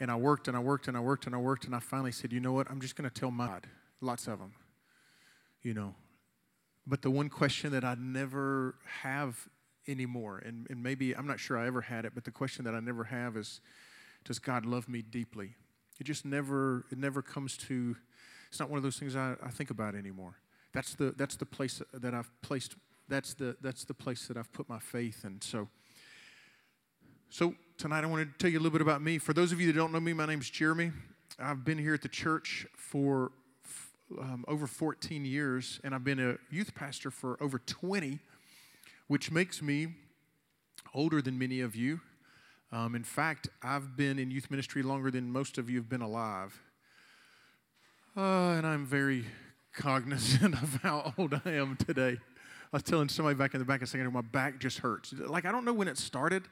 And I worked and I worked and I worked and I worked and I finally said, you know what? I'm just going to tell my God. Lots of them, you know. But the one question that I never have anymore, and, and maybe I'm not sure I ever had it, but the question that I never have is, does God love me deeply? It just never, it never comes to, it's not one of those things I, I think about anymore. That's the, that's the place that I've placed, that's the, that's the place that I've put my faith in. So, so tonight I want to tell you a little bit about me. For those of you that don't know me, my name's Jeremy. I've been here at the church for um, over 14 years, and I've been a youth pastor for over 20, which makes me older than many of you. Um, in fact, I've been in youth ministry longer than most of you have been alive. Uh, and I'm very cognizant of how old I am today. I was telling somebody back in the back a second, my back just hurts. Like, I don't know when it started.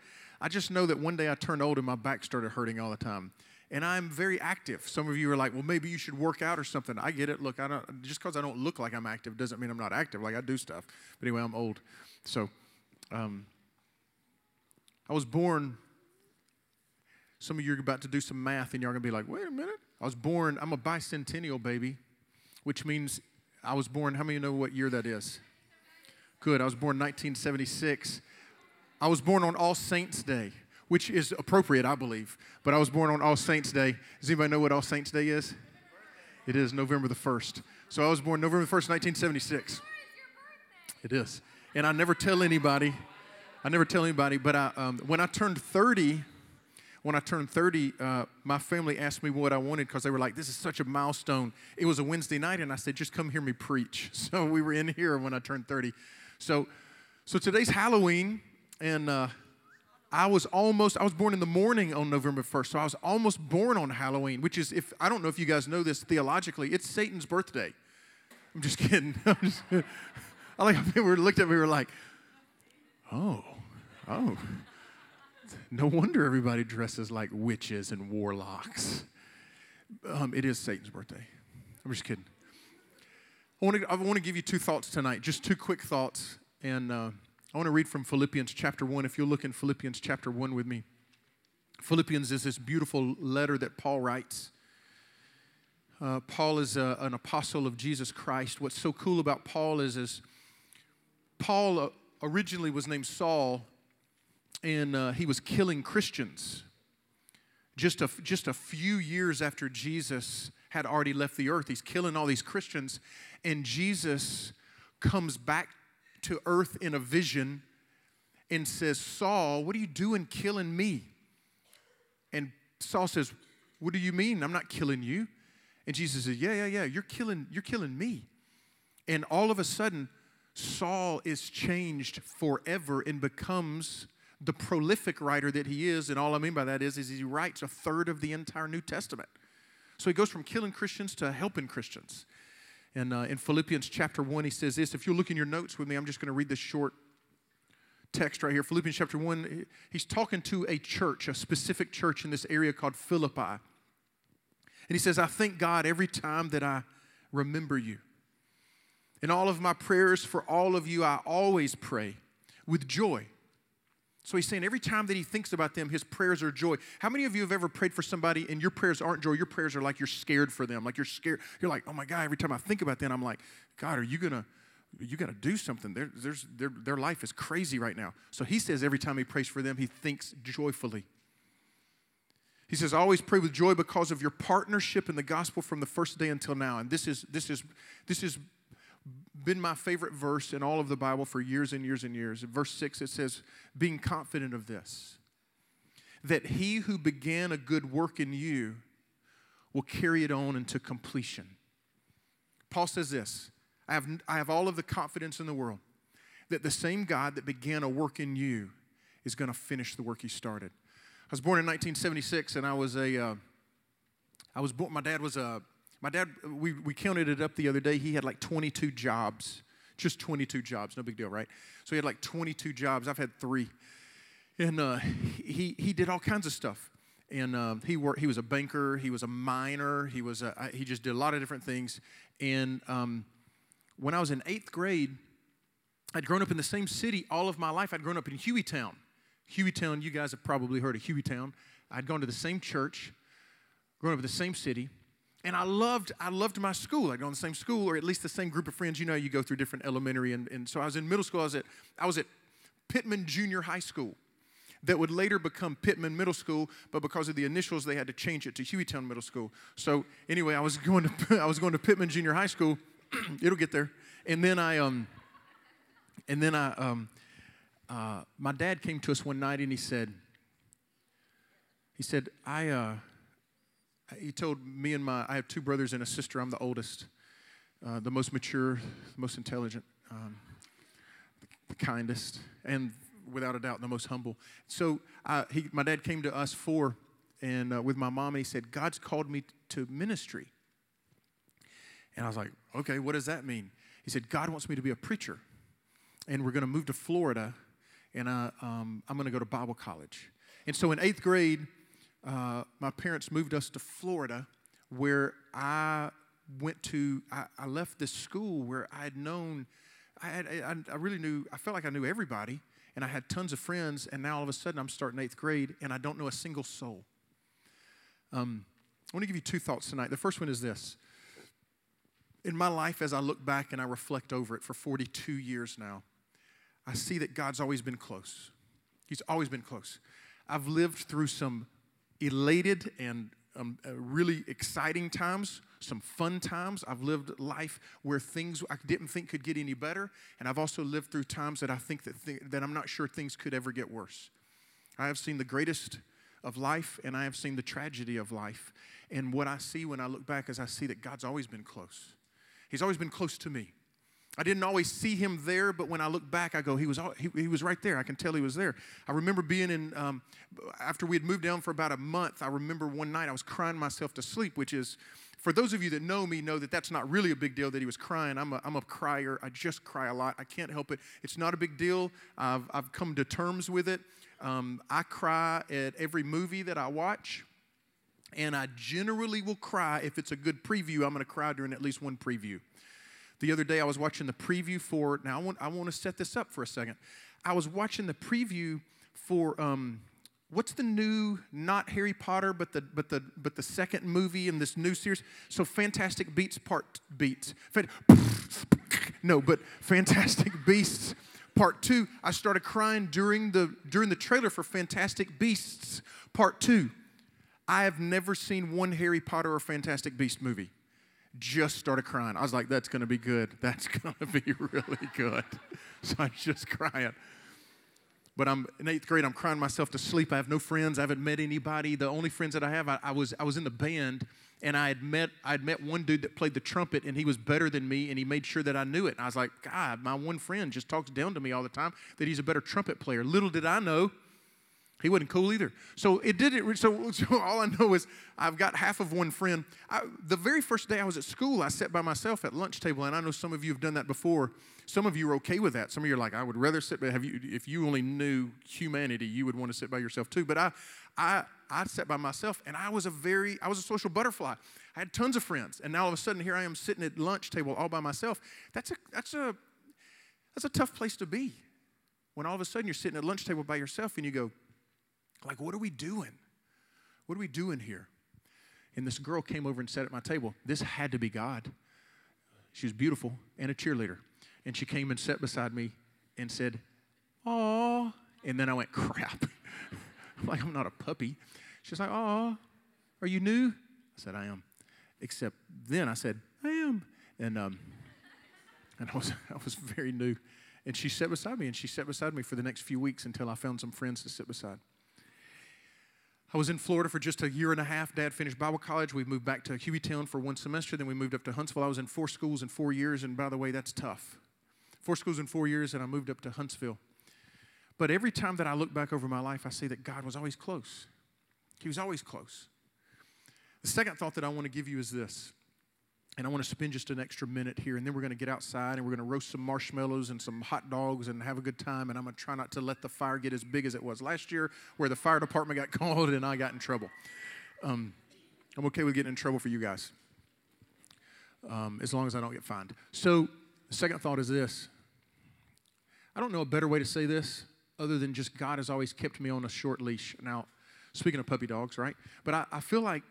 I just know that one day I turned old and my back started hurting all the time. And I'm very active. Some of you are like, well, maybe you should work out or something. I get it. Look, I don't, just because I don't look like I'm active doesn't mean I'm not active. Like, I do stuff. But anyway, I'm old. So, um, I was born some of you are about to do some math and going to be like, wait a minute. I was born, I'm a bicentennial baby, which means I was born, how many know what year that is? Good. I was born 1976. I was born on All Saints Day, which is appropriate, I believe. But I was born on All Saints Day. Does anybody know what All Saints Day is? It is November the 1st. So I was born November the 1st, 1976. It is. And I never tell anybody, I never tell anybody, but I, um, when I turned 30, when I turned 30, uh, my family asked me what I wanted because they were like, this is such a milestone. It was a Wednesday night, and I said, just come hear me preach. So we were in here when I turned 30. So, so today's Halloween, and uh, I was almost, I was born in the morning on November 1st, so I was almost born on Halloween, which is, if I don't know if you guys know this theologically, it's Satan's birthday. I'm just kidding. I'm just, I like people looked at me, we were like, oh, oh. No wonder everybody dresses like witches and warlocks. Um, it is Satan's birthday. I'm just kidding. I want, to, I want to give you two thoughts tonight, just two quick thoughts. And uh, I want to read from Philippians chapter 1. If you'll look in Philippians chapter 1 with me. Philippians is this beautiful letter that Paul writes. Uh, Paul is a, an apostle of Jesus Christ. What's so cool about Paul is, is Paul uh, originally was named Saul and uh, he was killing Christians. Just a, just a few years after Jesus had already left the earth, he's killing all these Christians, and Jesus comes back to earth in a vision and says, Saul, what are you doing killing me? And Saul says, What do you mean? I'm not killing you. And Jesus says, Yeah, yeah, yeah, you're killing, you're killing me. And all of a sudden, Saul is changed forever and becomes the prolific writer that he is, and all I mean by that is, is he writes a third of the entire New Testament. So he goes from killing Christians to helping Christians. And uh, in Philippians chapter 1, he says this. If you look in your notes with me, I'm just going to read this short text right here. Philippians chapter 1, he's talking to a church, a specific church in this area called Philippi. And he says, I thank God every time that I remember you. In all of my prayers for all of you, I always pray with joy so he's saying every time that he thinks about them, his prayers are joy. How many of you have ever prayed for somebody and your prayers aren't joy? Your prayers are like you're scared for them. Like you're scared. You're like, oh my God, every time I think about them, I'm like, God, are you going to, you got to do something. Their, there's, their, their life is crazy right now. So he says every time he prays for them, he thinks joyfully. He says, I always pray with joy because of your partnership in the gospel from the first day until now. And this is, this is, this is been my favorite verse in all of the Bible for years and years and years. In verse 6, it says, Being confident of this, that he who began a good work in you will carry it on into completion. Paul says this I have, I have all of the confidence in the world that the same God that began a work in you is going to finish the work he started. I was born in 1976, and I was a, uh, I was born, my dad was a my dad, we, we counted it up the other day. He had like 22 jobs, just 22 jobs. No big deal, right? So he had like 22 jobs. I've had three. And uh, he, he did all kinds of stuff. And uh, he worked. He was a banker. He was a miner. He was. A, he just did a lot of different things. And um, when I was in eighth grade, I'd grown up in the same city all of my life. I'd grown up in Hueytown. Hueytown. You guys have probably heard of Hueytown. I'd gone to the same church. grown up in the same city. And I loved, I loved my school. I'd go in the same school, or at least the same group of friends. You know, you go through different elementary, and, and so I was in middle school. I was at, I was at Pittman Junior High School, that would later become Pittman Middle School, but because of the initials, they had to change it to Hueytown Middle School. So anyway, I was going to, I was going to Pittman Junior High School. It'll get there. And then I, um, and then I, um, uh, my dad came to us one night and he said, he said, I, uh, he told me and my, I have two brothers and a sister. I'm the oldest, uh, the most mature, the most intelligent, um, the kindest, and without a doubt, the most humble. So uh, he, my dad came to us four, and uh, with my mom, and he said, God's called me to ministry. And I was like, okay, what does that mean? He said, God wants me to be a preacher, and we're going to move to Florida, and um, I'm going to go to Bible college. And so in eighth grade, uh, my parents moved us to Florida, where I went to, I, I left this school where I had known, I, had, I, I really knew, I felt like I knew everybody, and I had tons of friends, and now all of a sudden I'm starting eighth grade, and I don't know a single soul. Um, I want to give you two thoughts tonight. The first one is this. In my life, as I look back and I reflect over it for 42 years now, I see that God's always been close. He's always been close. I've lived through some elated and um, uh, really exciting times, some fun times. I've lived life where things I didn't think could get any better, and I've also lived through times that I think that, th- that I'm not sure things could ever get worse. I have seen the greatest of life, and I have seen the tragedy of life. And what I see when I look back is I see that God's always been close. He's always been close to me. I didn't always see him there, but when I look back, I go, he was, he, he was right there. I can tell he was there. I remember being in, um, after we had moved down for about a month, I remember one night I was crying myself to sleep, which is, for those of you that know me, know that that's not really a big deal that he was crying. I'm a, I'm a crier. I just cry a lot. I can't help it. It's not a big deal. I've, I've come to terms with it. Um, I cry at every movie that I watch. And I generally will cry if it's a good preview. I'm going to cry during at least one preview. The other day, I was watching the preview for, now I want, I want to set this up for a second. I was watching the preview for, um, what's the new, not Harry Potter, but the, but, the, but the second movie in this new series? So, Fantastic Beats Part Beats. No, but Fantastic Beasts Part Two. I started crying during the, during the trailer for Fantastic Beasts Part Two. I have never seen one Harry Potter or Fantastic Beast movie just started crying. I was like, that's going to be good. That's going to be really good. So I was just crying. But I'm in eighth grade, I'm crying myself to sleep. I have no friends. I haven't met anybody. The only friends that I have, I, I was, I was in the band and I had met, I had met one dude that played the trumpet and he was better than me and he made sure that I knew it. And I was like, God, my one friend just talks down to me all the time that he's a better trumpet player. Little did I know he wasn't cool either. So it did it. So, so all I know is I've got half of one friend. I, the very first day I was at school, I sat by myself at lunch table, and I know some of you have done that before. Some of you are okay with that. Some of you are like, I would rather sit. But have you? If you only knew humanity, you would want to sit by yourself too. But I, I, I sat by myself, and I was a very, I was a social butterfly. I had tons of friends, and now all of a sudden here I am sitting at lunch table all by myself. That's a, that's a, that's a tough place to be. When all of a sudden you're sitting at lunch table by yourself, and you go, like, what are we doing? What are we doing here? And this girl came over and sat at my table. This had to be God. She was beautiful and a cheerleader. And she came and sat beside me and said, Aw. And then I went, crap. like, I'm not a puppy. She's like, Aw, are you new? I said, I am. Except then I said, I am. And, um, and I was, I was very new. And she sat beside me, and she sat beside me for the next few weeks until I found some friends to sit beside. I was in Florida for just a year and a half. Dad finished Bible college. We moved back to Hueytown for one semester. Then we moved up to Huntsville. I was in four schools in four years. And by the way, that's tough. Four schools in four years, and I moved up to Huntsville. But every time that I look back over my life, I see that God was always close. He was always close. The second thought that I want to give you is this and I want to spend just an extra minute here, and then we're going to get outside and we're going to roast some marshmallows and some hot dogs and have a good time. And I'm going to try not to let the fire get as big as it was last year, where the fire department got called and I got in trouble. Um, I'm okay with getting in trouble for you guys, um, as long as I don't get fined. So, the second thought is this I don't know a better way to say this other than just God has always kept me on a short leash. Now, speaking of puppy dogs, right? But I, I feel like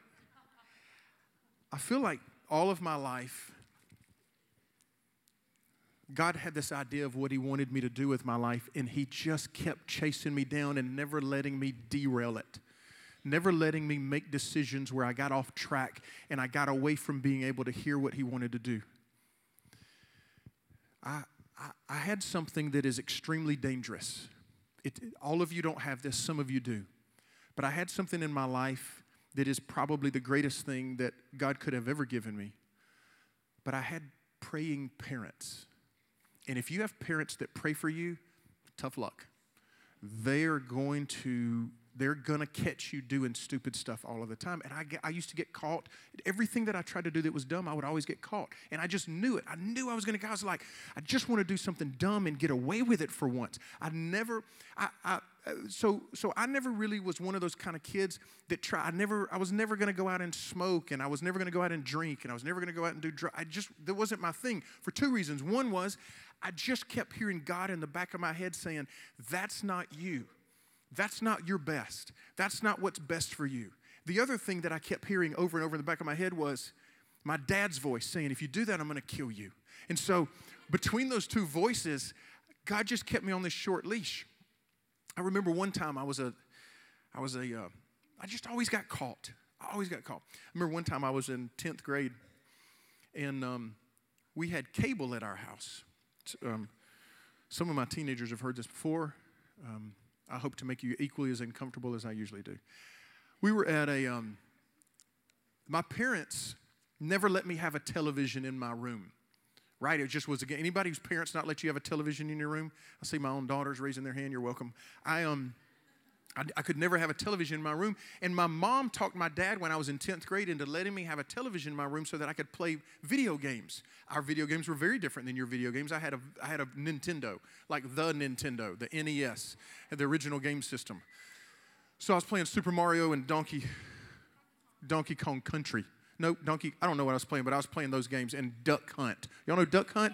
I feel like all of my life, God had this idea of what He wanted me to do with my life, and He just kept chasing me down and never letting me derail it. Never letting me make decisions where I got off track and I got away from being able to hear what He wanted to do. I, I, I had something that is extremely dangerous. It, all of you don't have this, some of you do. But I had something in my life that is probably the greatest thing that God could have ever given me. But I had praying parents. And if you have parents that pray for you, tough luck. They are going to they're going to catch you doing stupid stuff all of the time. And I, get, I used to get caught. Everything that I tried to do that was dumb, I would always get caught. And I just knew it. I knew I was going to, I was like, I just want to do something dumb and get away with it for once. I never, I, I so, so I never really was one of those kind of kids that try. I never, I was never going to go out and smoke, and I was never going to go out and drink, and I was never going to go out and do drugs. I just, that wasn't my thing for two reasons. One was I just kept hearing God in the back of my head saying, That's not you. That's not your best. That's not what's best for you. The other thing that I kept hearing over and over in the back of my head was my dad's voice saying, If you do that, I'm going to kill you. And so, between those two voices, God just kept me on this short leash. I remember one time I was a, I was a, uh, I just always got caught. I always got caught. I remember one time I was in 10th grade and um, we had cable at our house. Um, some of my teenagers have heard this before. Um, I hope to make you equally as uncomfortable as I usually do. We were at a, um, my parents never let me have a television in my room. Right? It just was again. Anybody whose parents not let you have a television in your room? I see my own daughters raising their hand. You're welcome. I um, I, I, could never have a television in my room. And my mom talked my dad when I was in 10th grade into letting me have a television in my room so that I could play video games. Our video games were very different than your video games. I had a, I had a Nintendo, like the Nintendo, the NES, the original game system. So I was playing Super Mario and Donkey, Donkey Kong Country. No, Donkey, I don't know what I was playing, but I was playing those games and Duck Hunt. Y'all know Duck Hunt?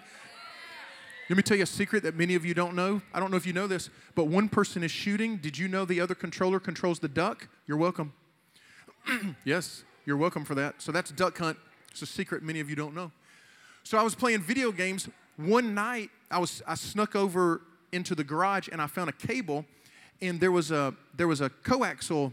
Let me tell you a secret that many of you don't know. I don't know if you know this, but one person is shooting. Did you know the other controller controls the duck? You're welcome. yes, you're welcome for that. So that's duck hunt. It's a secret many of you don't know. So I was playing video games. One night, I was I snuck over into the garage and I found a cable, and there was a there was a coaxial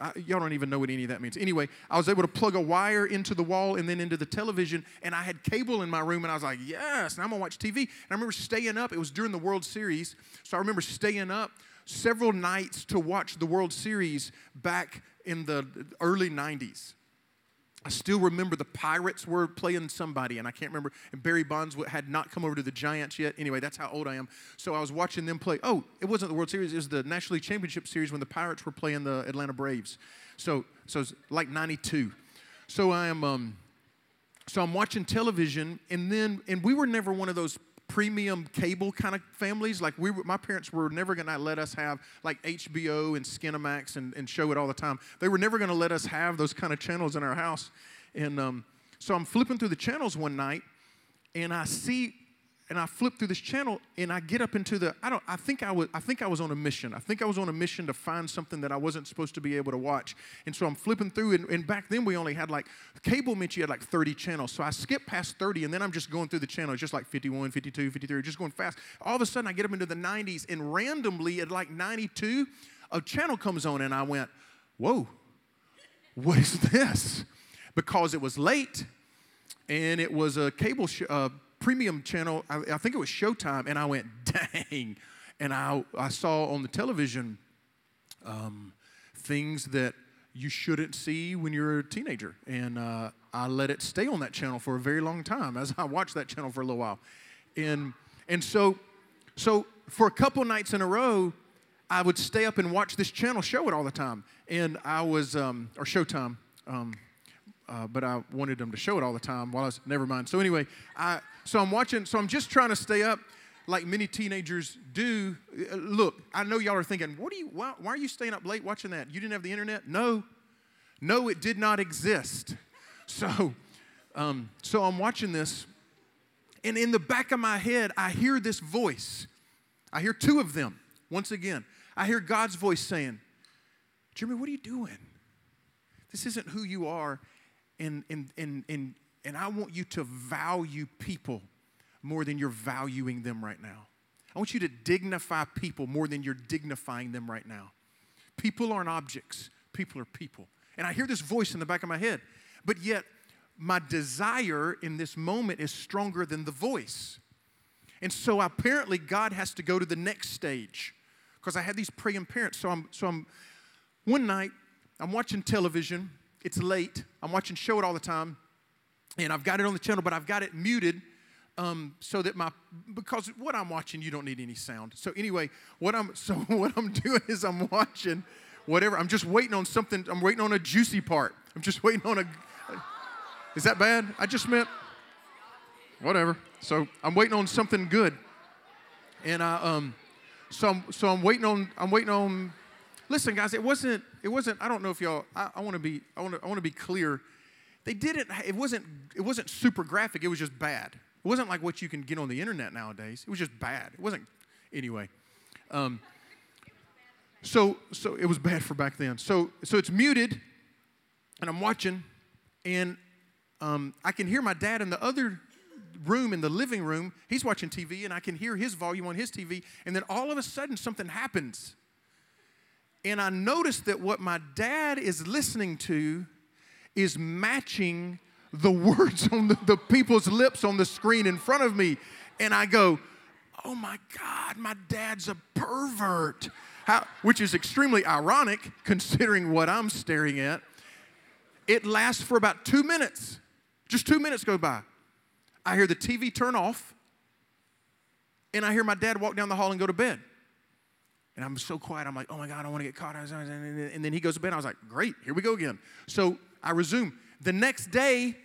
I, y'all don't even know what any of that means. Anyway, I was able to plug a wire into the wall and then into the television, and I had cable in my room, and I was like, yes, and I'm gonna watch TV. And I remember staying up, it was during the World Series, so I remember staying up several nights to watch the World Series back in the early 90s. I still remember the Pirates were playing somebody, and I can't remember. And Barry Bonds had not come over to the Giants yet. Anyway, that's how old I am. So I was watching them play. Oh, it wasn't the World Series; it was the National League Championship Series when the Pirates were playing the Atlanta Braves. So, so it's like '92. So I am, um, so I'm watching television, and then, and we were never one of those premium cable kind of families. Like we, my parents were never going to let us have like HBO and Skinamax and, and show it all the time. They were never going to let us have those kind of channels in our house. And um, so I'm flipping through the channels one night, and I see and I flip through this channel and I get up into the I don't I think I was I think I was on a mission. I think I was on a mission to find something that I wasn't supposed to be able to watch. And so I'm flipping through and, and back then we only had like cable meant you had like 30 channels. So I skip past 30 and then I'm just going through the channels just like 51, 52, 53, just going fast. All of a sudden I get up into the 90s and randomly at like 92 a channel comes on and I went, "Whoa. What is this?" Because it was late and it was a cable sh- uh, premium channel, I, I think it was Showtime, and I went, dang. And I, I saw on the television um, things that you shouldn't see when you're a teenager. And uh, I let it stay on that channel for a very long time as I watched that channel for a little while. And, and so, so for a couple nights in a row, I would stay up and watch this channel show it all the time. And I was, um, or Showtime, um, uh, but I wanted them to show it all the time while I was, never mind. So anyway, I, so I'm watching, so I'm just trying to stay up like many teenagers do. Uh, look, I know y'all are thinking, what are you, why, why are you staying up late watching that? You didn't have the internet? No. No, it did not exist. So, um, so I'm watching this, and in the back of my head, I hear this voice. I hear two of them. Once again, I hear God's voice saying, Jeremy, what are you doing? This isn't who you are. And, and, and, and, and I want you to value people more than you're valuing them right now. I want you to dignify people more than you're dignifying them right now. People aren't objects, people are people. And I hear this voice in the back of my head, but yet my desire in this moment is stronger than the voice. And so apparently God has to go to the next stage because I had these praying parents. So I'm so I'm one night I'm watching television. It's late. I'm watching show it all the time, and I've got it on the channel, but I've got it muted um, so that my because what I'm watching you don't need any sound. So anyway, what I'm so what I'm doing is I'm watching whatever. I'm just waiting on something. I'm waiting on a juicy part. I'm just waiting on a. Is that bad? I just meant whatever. So I'm waiting on something good, and I um, so I'm so I'm waiting on I'm waiting on. Listen, guys, it wasn't it wasn't. I don't know if y'all. I, I want to be I want to I be clear. They didn't. It wasn't it wasn't super graphic. It was just bad. It wasn't like what you can get on the internet nowadays. It was just bad. It wasn't, anyway. Um, so, so it was bad for back then. So, so it's muted, and I'm watching, and um, I can hear my dad in the other room in the living room. He's watching TV, and I can hear his volume on his TV. And then all of a sudden, something happens. And I notice that what my dad is listening to is matching the words on the, the people's lips on the screen in front of me. And I go, oh my God, my dad's a pervert. How, which is extremely ironic considering what I'm staring at. It lasts for about two minutes. Just two minutes go by. I hear the TV turn off, and I hear my dad walk down the hall and go to bed. And I'm so quiet. I'm like, oh my God, I don't want to get caught. And then he goes to bed. I was like, great, here we go again. So I resume. The next day,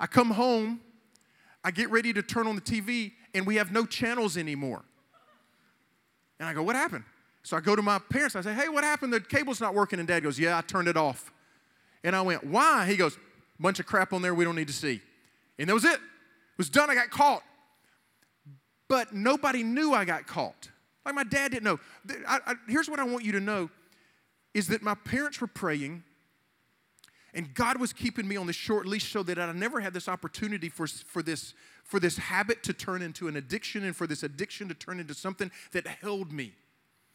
I come home, I get ready to turn on the TV, and we have no channels anymore. And I go, What happened? So I go to my parents, I say, Hey, what happened? The cable's not working. And dad goes, Yeah, I turned it off. And I went, Why? He goes, Bunch of crap on there we don't need to see. And that was it. It was done. I got caught. But nobody knew I got caught. Like my dad didn't know. I, I, here's what I want you to know is that my parents were praying and God was keeping me on this short leash so that I never had this opportunity for, for, this, for this habit to turn into an addiction and for this addiction to turn into something that held me,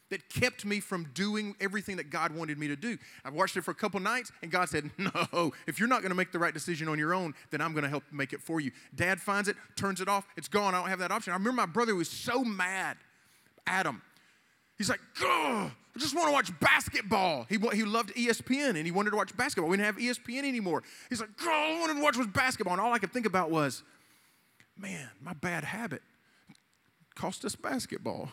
that kept me from doing everything that God wanted me to do. I watched it for a couple nights and God said, No, if you're not going to make the right decision on your own, then I'm going to help make it for you. Dad finds it, turns it off, it's gone. I don't have that option. I remember my brother was so mad, Adam. He's like, I just want to watch basketball. He, he loved ESPN and he wanted to watch basketball. We didn't have ESPN anymore. He's like, all I wanted to watch was basketball. And all I could think about was, man, my bad habit cost us basketball.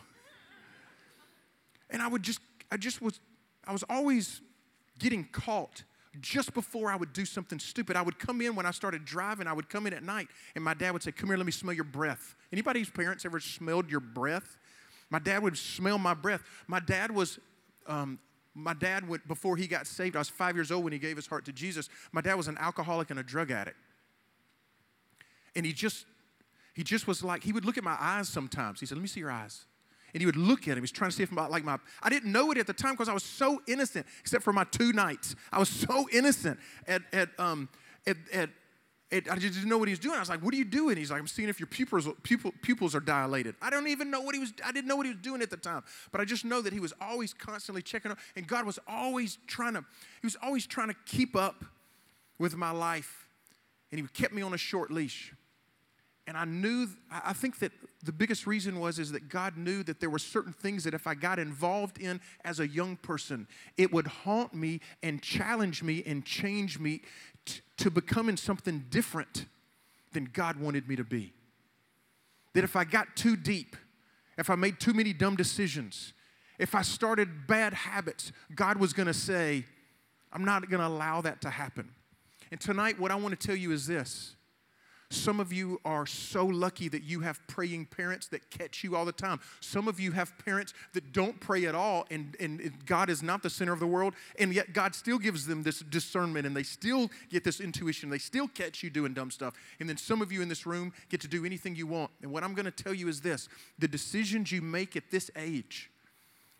And I would just, I just was, I was always getting caught just before I would do something stupid. I would come in when I started driving, I would come in at night, and my dad would say, Come here, let me smell your breath. Anybody's parents ever smelled your breath? My dad would smell my breath. My dad was um, my dad would before he got saved i was five years old when he gave his heart to jesus my dad was an alcoholic and a drug addict. And he just he just was like he would look at my eyes sometimes. He said let me see your eyes. And he would look at him. He's trying to see if like my i didn't know it at the time because i was so innocent except for my two nights. I was so innocent at, at, um, at, at it, I just didn't know what he was doing. I was like, "What are you doing?" He's like, "I'm seeing if your pupils, pupil, pupils are dilated." I don't even know what he was. I didn't know what he was doing at the time, but I just know that he was always constantly checking up, and God was always trying to. He was always trying to keep up with my life, and he kept me on a short leash. And I knew. I think that the biggest reason was is that God knew that there were certain things that if I got involved in as a young person, it would haunt me and challenge me and change me to becoming something different than God wanted me to be. That if I got too deep, if I made too many dumb decisions, if I started bad habits, God was gonna say, I'm not gonna allow that to happen. And tonight, what I wanna tell you is this some of you are so lucky that you have praying parents that catch you all the time. Some of you have parents that don't pray at all, and, and God is not the center of the world, and yet God still gives them this discernment and they still get this intuition. They still catch you doing dumb stuff. And then some of you in this room get to do anything you want. And what I'm going to tell you is this the decisions you make at this age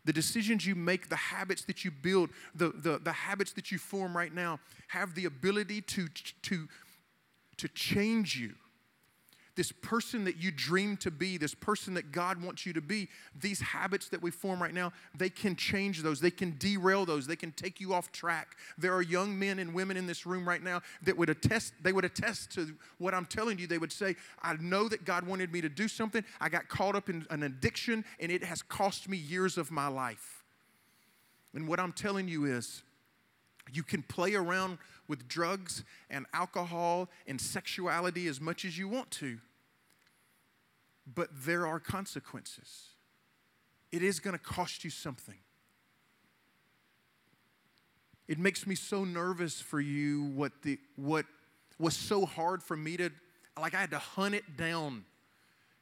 The decisions you make, the habits that you build, the, the, the habits that you form right now have the ability to, to, to change you this person that you dream to be, this person that God wants you to be, these habits that we form right now, they can change those. They can derail those. They can take you off track. There are young men and women in this room right now that would attest, they would attest to what I'm telling you. They would say, I know that God wanted me to do something. I got caught up in an addiction and it has cost me years of my life. And what I'm telling you is, you can play around with drugs and alcohol and sexuality as much as you want to, but there are consequences. It is going to cost you something. It makes me so nervous for you what the what was so hard for me to like I had to hunt it down.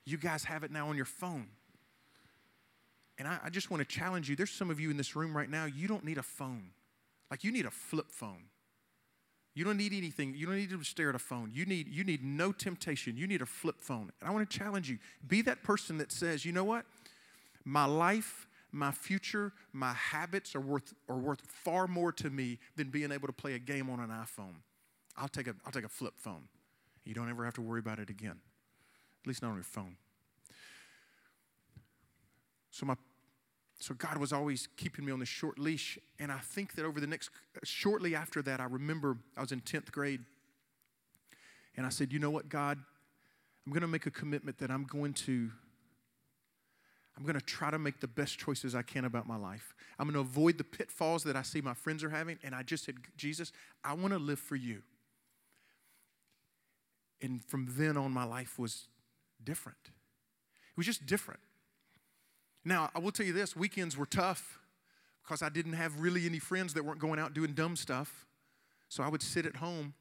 You guys have it now on your phone. And I, I just want to challenge you. There's some of you in this room right now, you don't need a phone. Like you need a flip phone. You don't need anything. You don't need to stare at a phone. You need, you need no temptation. You need a flip phone. And I want to challenge you be that person that says, you know what? My life, my future, my habits are worth, are worth far more to me than being able to play a game on an iPhone. I'll take a, I'll take a flip phone. You don't ever have to worry about it again, at least not on your phone. So, my so God was always keeping me on the short leash. And I think that over the next, shortly after that, I remember I was in 10th grade. And I said, you know what, God? I'm going to make a commitment that I'm going to I'm going to try to make the best choices I can about my life. I'm going to avoid the pitfalls that I see my friends are having. And I just said, Jesus, I want to live for you. And from then on, my life was different. It was just different. Now, I will tell you this weekends were tough because I didn't have really any friends that weren't going out doing dumb stuff. So I would sit at home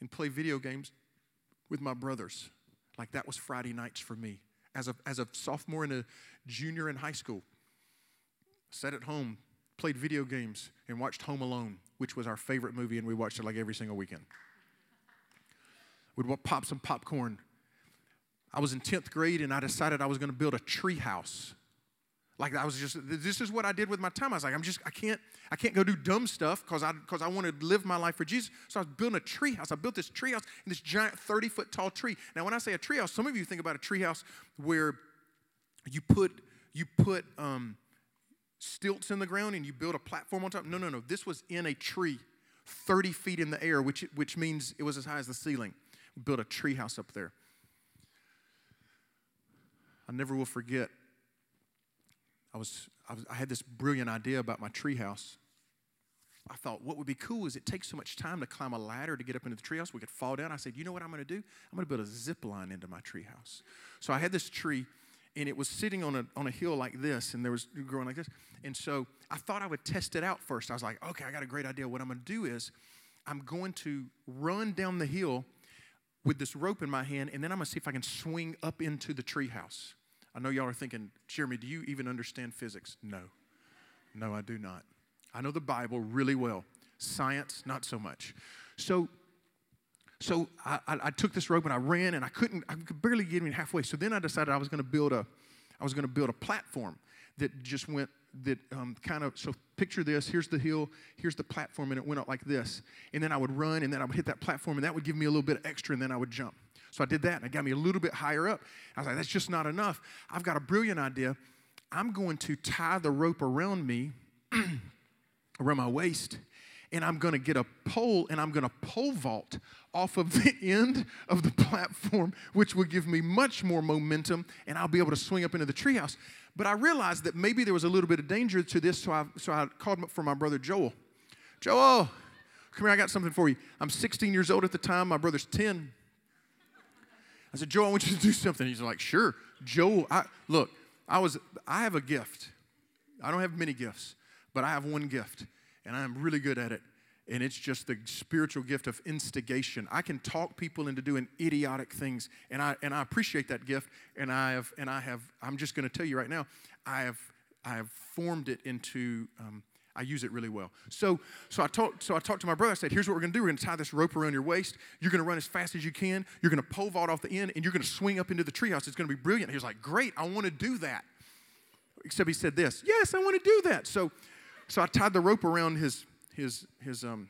and play video games with my brothers. Like that was Friday nights for me. As a, as a sophomore and a junior in high school, sat at home, played video games, and watched Home Alone, which was our favorite movie, and we watched it like every single weekend. We'd pop some popcorn. I was in 10th grade and I decided I was going to build a tree house like I was just, this is what I did with my time. I was like, I'm just, I can't, I can't go do dumb stuff because I, because I want to live my life for Jesus. So I was building a tree house. I built this tree house in this giant 30 foot tall tree. Now, when I say a tree house, some of you think about a tree house where you put, you put um, stilts in the ground and you build a platform on top. No, no, no. This was in a tree, 30 feet in the air, which, which means it was as high as the ceiling. We built a tree house up there. I never will forget I was, I was I had this brilliant idea about my treehouse. I thought what would be cool is it takes so much time to climb a ladder to get up into the treehouse. We could fall down. I said, you know what I'm going to do? I'm going to build a zip line into my treehouse. So I had this tree, and it was sitting on a on a hill like this, and there was growing like this. And so I thought I would test it out first. I was like, okay, I got a great idea. What I'm going to do is I'm going to run down the hill with this rope in my hand, and then I'm going to see if I can swing up into the treehouse. I know y'all are thinking, Jeremy, do you even understand physics? No. No, I do not. I know the Bible really well. Science, not so much. So, so I, I, I took this rope and I ran and I couldn't, I could barely get even halfway. So then I decided I was going to build a, I was going to build a platform that just went that um, kind of so picture this here's the hill here's the platform and it went up like this and then i would run and then i would hit that platform and that would give me a little bit of extra and then i would jump so I did that and it got me a little bit higher up. I was like, that's just not enough. I've got a brilliant idea. I'm going to tie the rope around me, around my waist, and I'm going to get a pole and I'm going to pole vault off of the end of the platform, which will give me much more momentum and I'll be able to swing up into the treehouse. But I realized that maybe there was a little bit of danger to this, so I, so I called up for my brother Joel. Joel, come here, I got something for you. I'm 16 years old at the time, my brother's 10. I said, Joe, I want you to do something. He's like, sure. Joe, I, look, I was, I have a gift. I don't have many gifts, but I have one gift, and I'm really good at it. And it's just the spiritual gift of instigation. I can talk people into doing idiotic things, and I and I appreciate that gift. And I have and I have. I'm just going to tell you right now, I have I have formed it into um, I use it really well. So, so I talked. So I talked to my brother. I said, "Here's what we're going to do. We're going to tie this rope around your waist. You're going to run as fast as you can. You're going to pole vault off the end, and you're going to swing up into the treehouse. It's going to be brilliant." He was like, "Great! I want to do that." except he said this, yes, I want to do that. So, so I tied the rope around his, his, his um,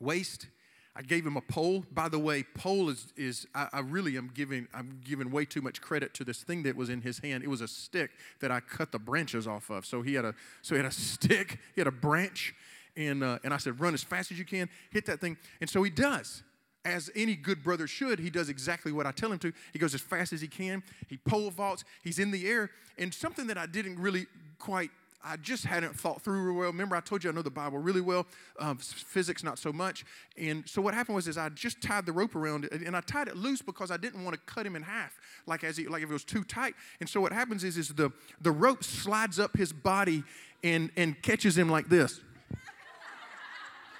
waist. I gave him a pole. By the way, pole is, is I, I, really am giving, I'm giving way too much credit to this thing that was in his hand. It was a stick that I cut the branches off of. So he had a, so he had a stick, he had a branch, and, uh, and I said, run as fast as you can, hit that thing. And so he does as any good brother should, he does exactly what I tell him to. He goes as fast as he can. He pole vaults. He's in the air. And something that I didn't really quite, I just hadn't thought through real well. Remember, I told you I know the Bible really well, um, physics not so much. And so what happened was, is I just tied the rope around it, and I tied it loose because I didn't want to cut him in half, like as he, like if it was too tight. And so what happens is, is the the rope slides up his body and and catches him like this.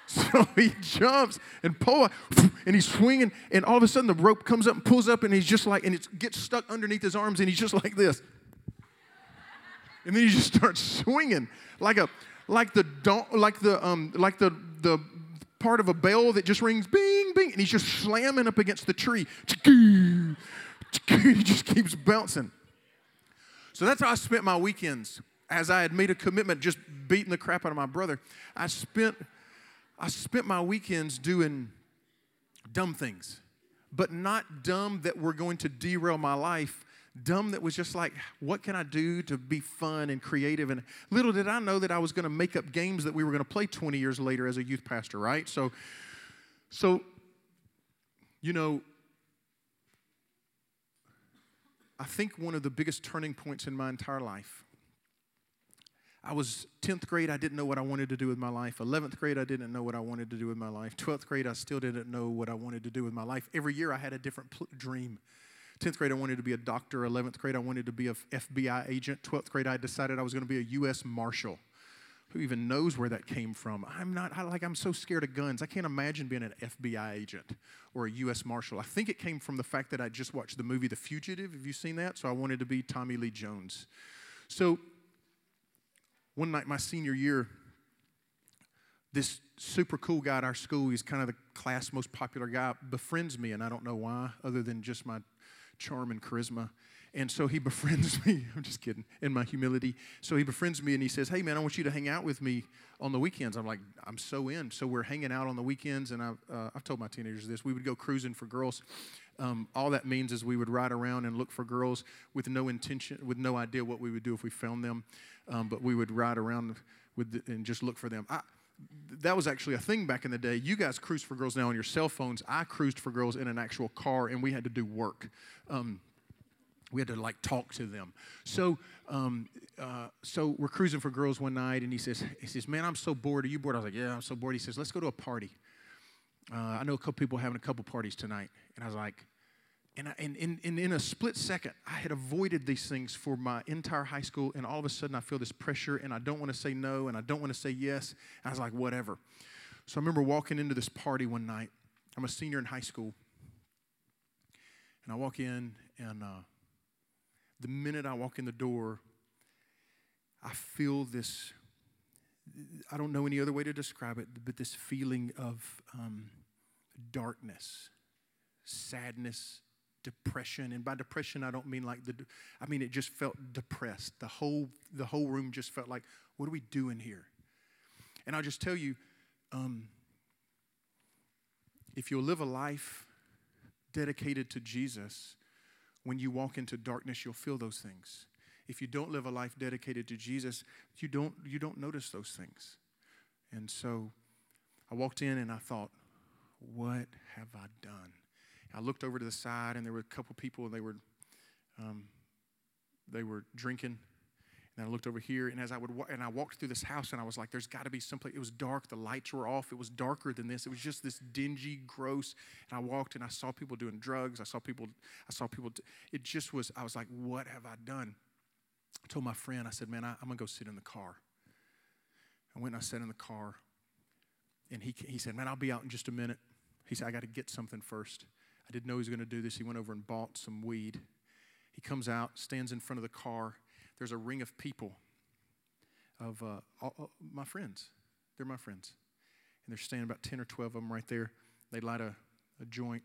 So he jumps and pull, and he's swinging, and all of a sudden the rope comes up and pulls up, and he's just like, and it gets stuck underneath his arms, and he's just like this. And then he just starts swinging like a, like the don- like the um, like the the part of a bell that just rings bing bing, and he's just slamming up against the tree. He just keeps bouncing. So that's how I spent my weekends. As I had made a commitment, just beating the crap out of my brother, I spent I spent my weekends doing dumb things, but not dumb that were going to derail my life. Dumb that was just like, what can I do to be fun and creative? And little did I know that I was going to make up games that we were going to play 20 years later as a youth pastor, right? So, so, you know, I think one of the biggest turning points in my entire life I was 10th grade, I didn't know what I wanted to do with my life. 11th grade, I didn't know what I wanted to do with my life. 12th grade, I still didn't know what I wanted to do with my life. Every year, I had a different pl- dream. 10th grade, I wanted to be a doctor. 11th grade, I wanted to be an FBI agent. 12th grade, I decided I was going to be a U.S. Marshal. Who even knows where that came from? I'm not, I, like, I'm so scared of guns. I can't imagine being an FBI agent or a U.S. Marshal. I think it came from the fact that I just watched the movie The Fugitive. Have you seen that? So I wanted to be Tommy Lee Jones. So one night, my senior year, this super cool guy at our school, he's kind of the class most popular guy, befriends me, and I don't know why, other than just my charm and charisma. And so he befriends me. I'm just kidding, in my humility. So he befriends me and he says, Hey, man, I want you to hang out with me on the weekends. I'm like, I'm so in. So we're hanging out on the weekends, and I've, uh, I've told my teenagers this. We would go cruising for girls. Um, all that means is we would ride around and look for girls with no intention, with no idea what we would do if we found them. Um, but we would ride around with the, and just look for them. I, that was actually a thing back in the day. You guys cruise for girls now on your cell phones. I cruised for girls in an actual car, and we had to do work. Um, we had to like talk to them. So, um, uh, so we're cruising for girls one night, and he says, he says, "Man, I'm so bored. Are you bored?" I was like, "Yeah, I'm so bored." He says, "Let's go to a party." Uh, I know a couple people having a couple parties tonight. And I was like, and, I, and, and, and in a split second, I had avoided these things for my entire high school. And all of a sudden, I feel this pressure, and I don't want to say no, and I don't want to say yes. And I was like, whatever. So I remember walking into this party one night. I'm a senior in high school. And I walk in, and uh, the minute I walk in the door, I feel this I don't know any other way to describe it, but this feeling of um, darkness, sadness, depression. And by depression, I don't mean like the, I mean it just felt depressed. The whole, the whole room just felt like, what are we doing here? And I'll just tell you, um, if you'll live a life dedicated to Jesus, when you walk into darkness, you'll feel those things if you don't live a life dedicated to Jesus, you don't, you don't notice those things. And so I walked in and I thought, what have I done? I looked over to the side and there were a couple people and they were, um, they were drinking. And I looked over here, and as I would, and I walked through this house, and I was like, "There's got to be someplace." It was dark; the lights were off. It was darker than this. It was just this dingy, gross. And I walked, and I saw people doing drugs. I saw people. I saw people. It just was. I was like, "What have I done?" I told my friend, I said, man, I, am to go sit in the car. I went and I sat in the car. And he, he said, man, I'll be out in just a minute. He said, I got to get something first. I didn't know he was going to do this. He went over and bought some weed. He comes out, stands in front of the car. There's a ring of people, of uh, all, my friends. They're my friends. And they're standing about 10 or 12 of them right there. They light a, a joint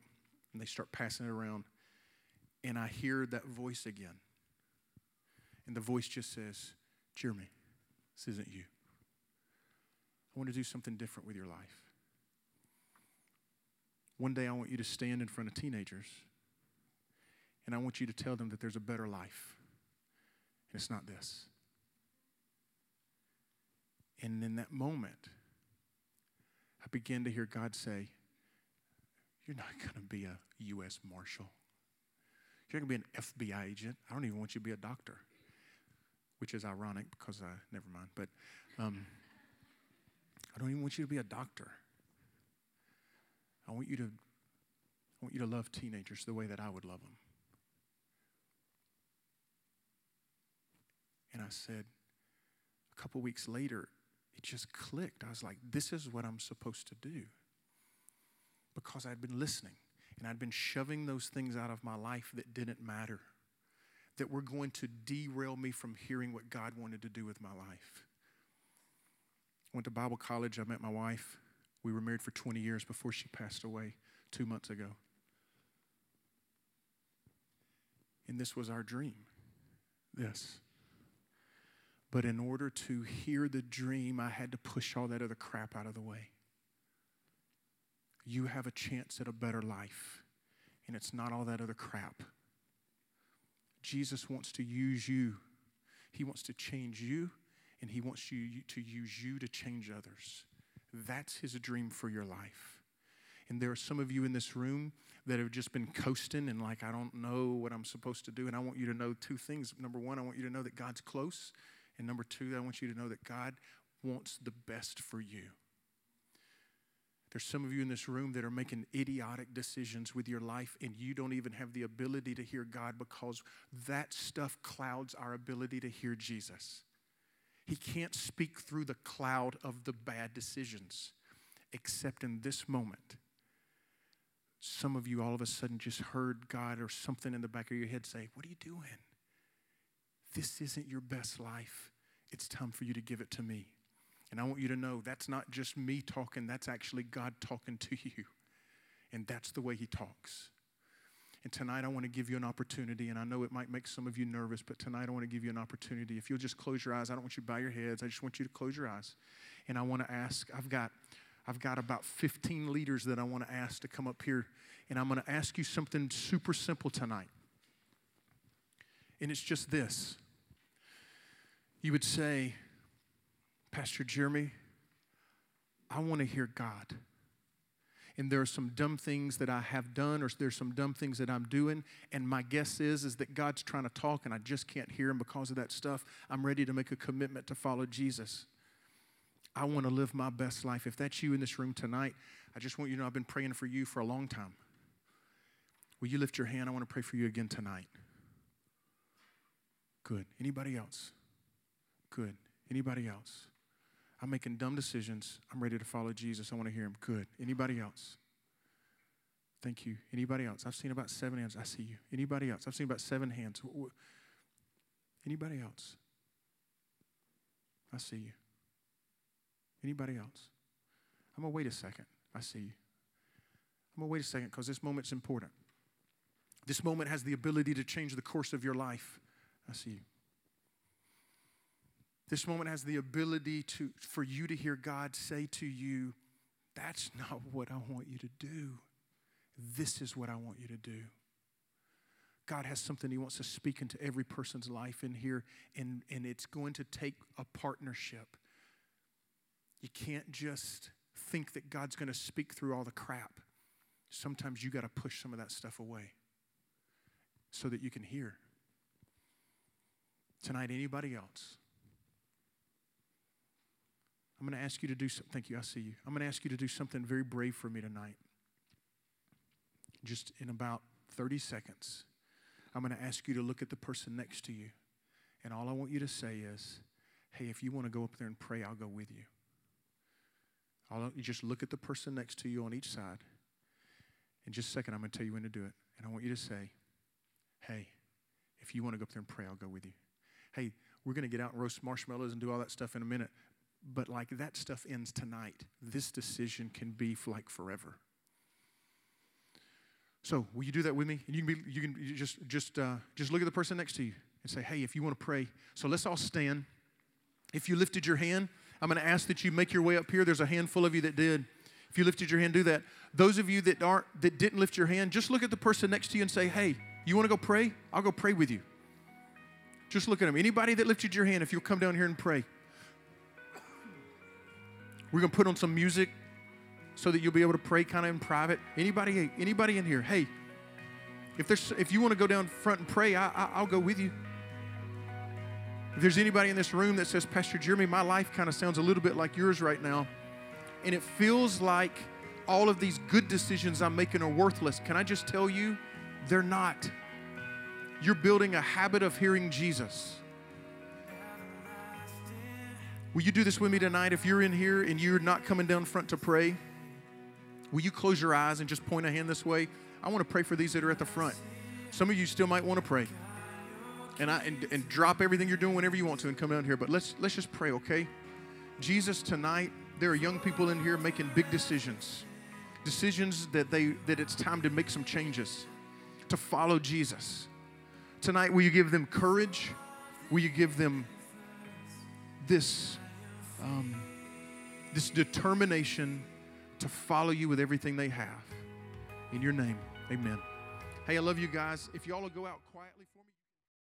and they start passing it around. And I hear that voice again. And the voice just says, Jeremy, this isn't you. I want to do something different with your life. One day I want you to stand in front of teenagers and I want you to tell them that there's a better life. And it's not this. And in that moment, I began to hear God say, You're not going to be a U.S. Marshal. You're going to be an FBI agent. I don't even want you to be a doctor, which is ironic because I, never mind. But um, I don't even want you to be a doctor. I want you to, I want you to love teenagers the way that I would love them. And I said, a couple weeks later, it just clicked. I was like, this is what I'm supposed to do. Because I'd been listening and I'd been shoving those things out of my life that didn't matter, that were going to derail me from hearing what God wanted to do with my life. I went to Bible college. I met my wife. We were married for 20 years before she passed away two months ago. And this was our dream. This. But in order to hear the dream, I had to push all that other crap out of the way. You have a chance at a better life, and it's not all that other crap. Jesus wants to use you, He wants to change you, and He wants you to use you to change others. That's His dream for your life. And there are some of you in this room that have just been coasting and like, I don't know what I'm supposed to do. And I want you to know two things. Number one, I want you to know that God's close. And number two, I want you to know that God wants the best for you. There's some of you in this room that are making idiotic decisions with your life, and you don't even have the ability to hear God because that stuff clouds our ability to hear Jesus. He can't speak through the cloud of the bad decisions, except in this moment. Some of you all of a sudden just heard God or something in the back of your head say, What are you doing? This isn't your best life. It's time for you to give it to me. And I want you to know that's not just me talking, that's actually God talking to you. And that's the way He talks. And tonight I want to give you an opportunity, and I know it might make some of you nervous, but tonight I want to give you an opportunity. If you'll just close your eyes, I don't want you to bow your heads. I just want you to close your eyes. And I want to ask, I've got I've got about 15 leaders that I want to ask to come up here, and I'm going to ask you something super simple tonight. And it's just this you would say, Pastor Jeremy, I want to hear God. And there are some dumb things that I have done, or there's some dumb things that I'm doing. And my guess is, is that God's trying to talk and I just can't hear him because of that stuff. I'm ready to make a commitment to follow Jesus. I want to live my best life. If that's you in this room tonight, I just want you to know I've been praying for you for a long time. Will you lift your hand? I want to pray for you again tonight. Good. Anybody else? Good. Anybody else? I'm making dumb decisions. I'm ready to follow Jesus. I want to hear him. Good. Anybody else? Thank you. Anybody else? I've seen about seven hands. I see you. Anybody else? I've seen about seven hands. Anybody else? I see you. Anybody else? I'm going to wait a second. I see you. I'm going to wait a second because this moment's important. This moment has the ability to change the course of your life. I see you. This moment has the ability to, for you to hear God say to you, That's not what I want you to do. This is what I want you to do. God has something He wants to speak into every person's life in here, and, and it's going to take a partnership. You can't just think that God's going to speak through all the crap. Sometimes you got to push some of that stuff away so that you can hear. Tonight, anybody else? I'm going to ask you to do something. Thank you. I see you. I'm going to ask you to do something very brave for me tonight. Just in about 30 seconds, I'm going to ask you to look at the person next to you. And all I want you to say is, hey, if you want to go up there and pray, I'll go with you. I'll, you just look at the person next to you on each side. In just a second, I'm going to tell you when to do it. And I want you to say, hey, if you want to go up there and pray, I'll go with you. Hey, we're going to get out and roast marshmallows and do all that stuff in a minute but like that stuff ends tonight. This decision can be like forever. So, will you do that with me? And you can be, you can just just uh, just look at the person next to you and say, "Hey, if you want to pray." So let's all stand. If you lifted your hand, I'm going to ask that you make your way up here. There's a handful of you that did. If you lifted your hand, do that. Those of you that aren't that didn't lift your hand, just look at the person next to you and say, "Hey, you want to go pray? I'll go pray with you." Just look at them. Anybody that lifted your hand, if you'll come down here and pray. We're going to put on some music so that you'll be able to pray kind of in private. Anybody anybody in here, hey, if there's if you want to go down front and pray, I, I, I'll go with you. If there's anybody in this room that says, Pastor Jeremy, my life kind of sounds a little bit like yours right now, and it feels like all of these good decisions I'm making are worthless, can I just tell you, they're not. You're building a habit of hearing Jesus. Will you do this with me tonight? If you're in here and you're not coming down front to pray, will you close your eyes and just point a hand this way? I want to pray for these that are at the front. Some of you still might want to pray. And, I, and, and drop everything you're doing whenever you want to and come down here. But let's, let's just pray, okay? Jesus, tonight, there are young people in here making big decisions. Decisions that, they, that it's time to make some changes, to follow Jesus. Tonight, will you give them courage? Will you give them this, um, this determination to follow you with everything they have? In your name, amen. Hey, I love you guys. If y'all will go out quietly for.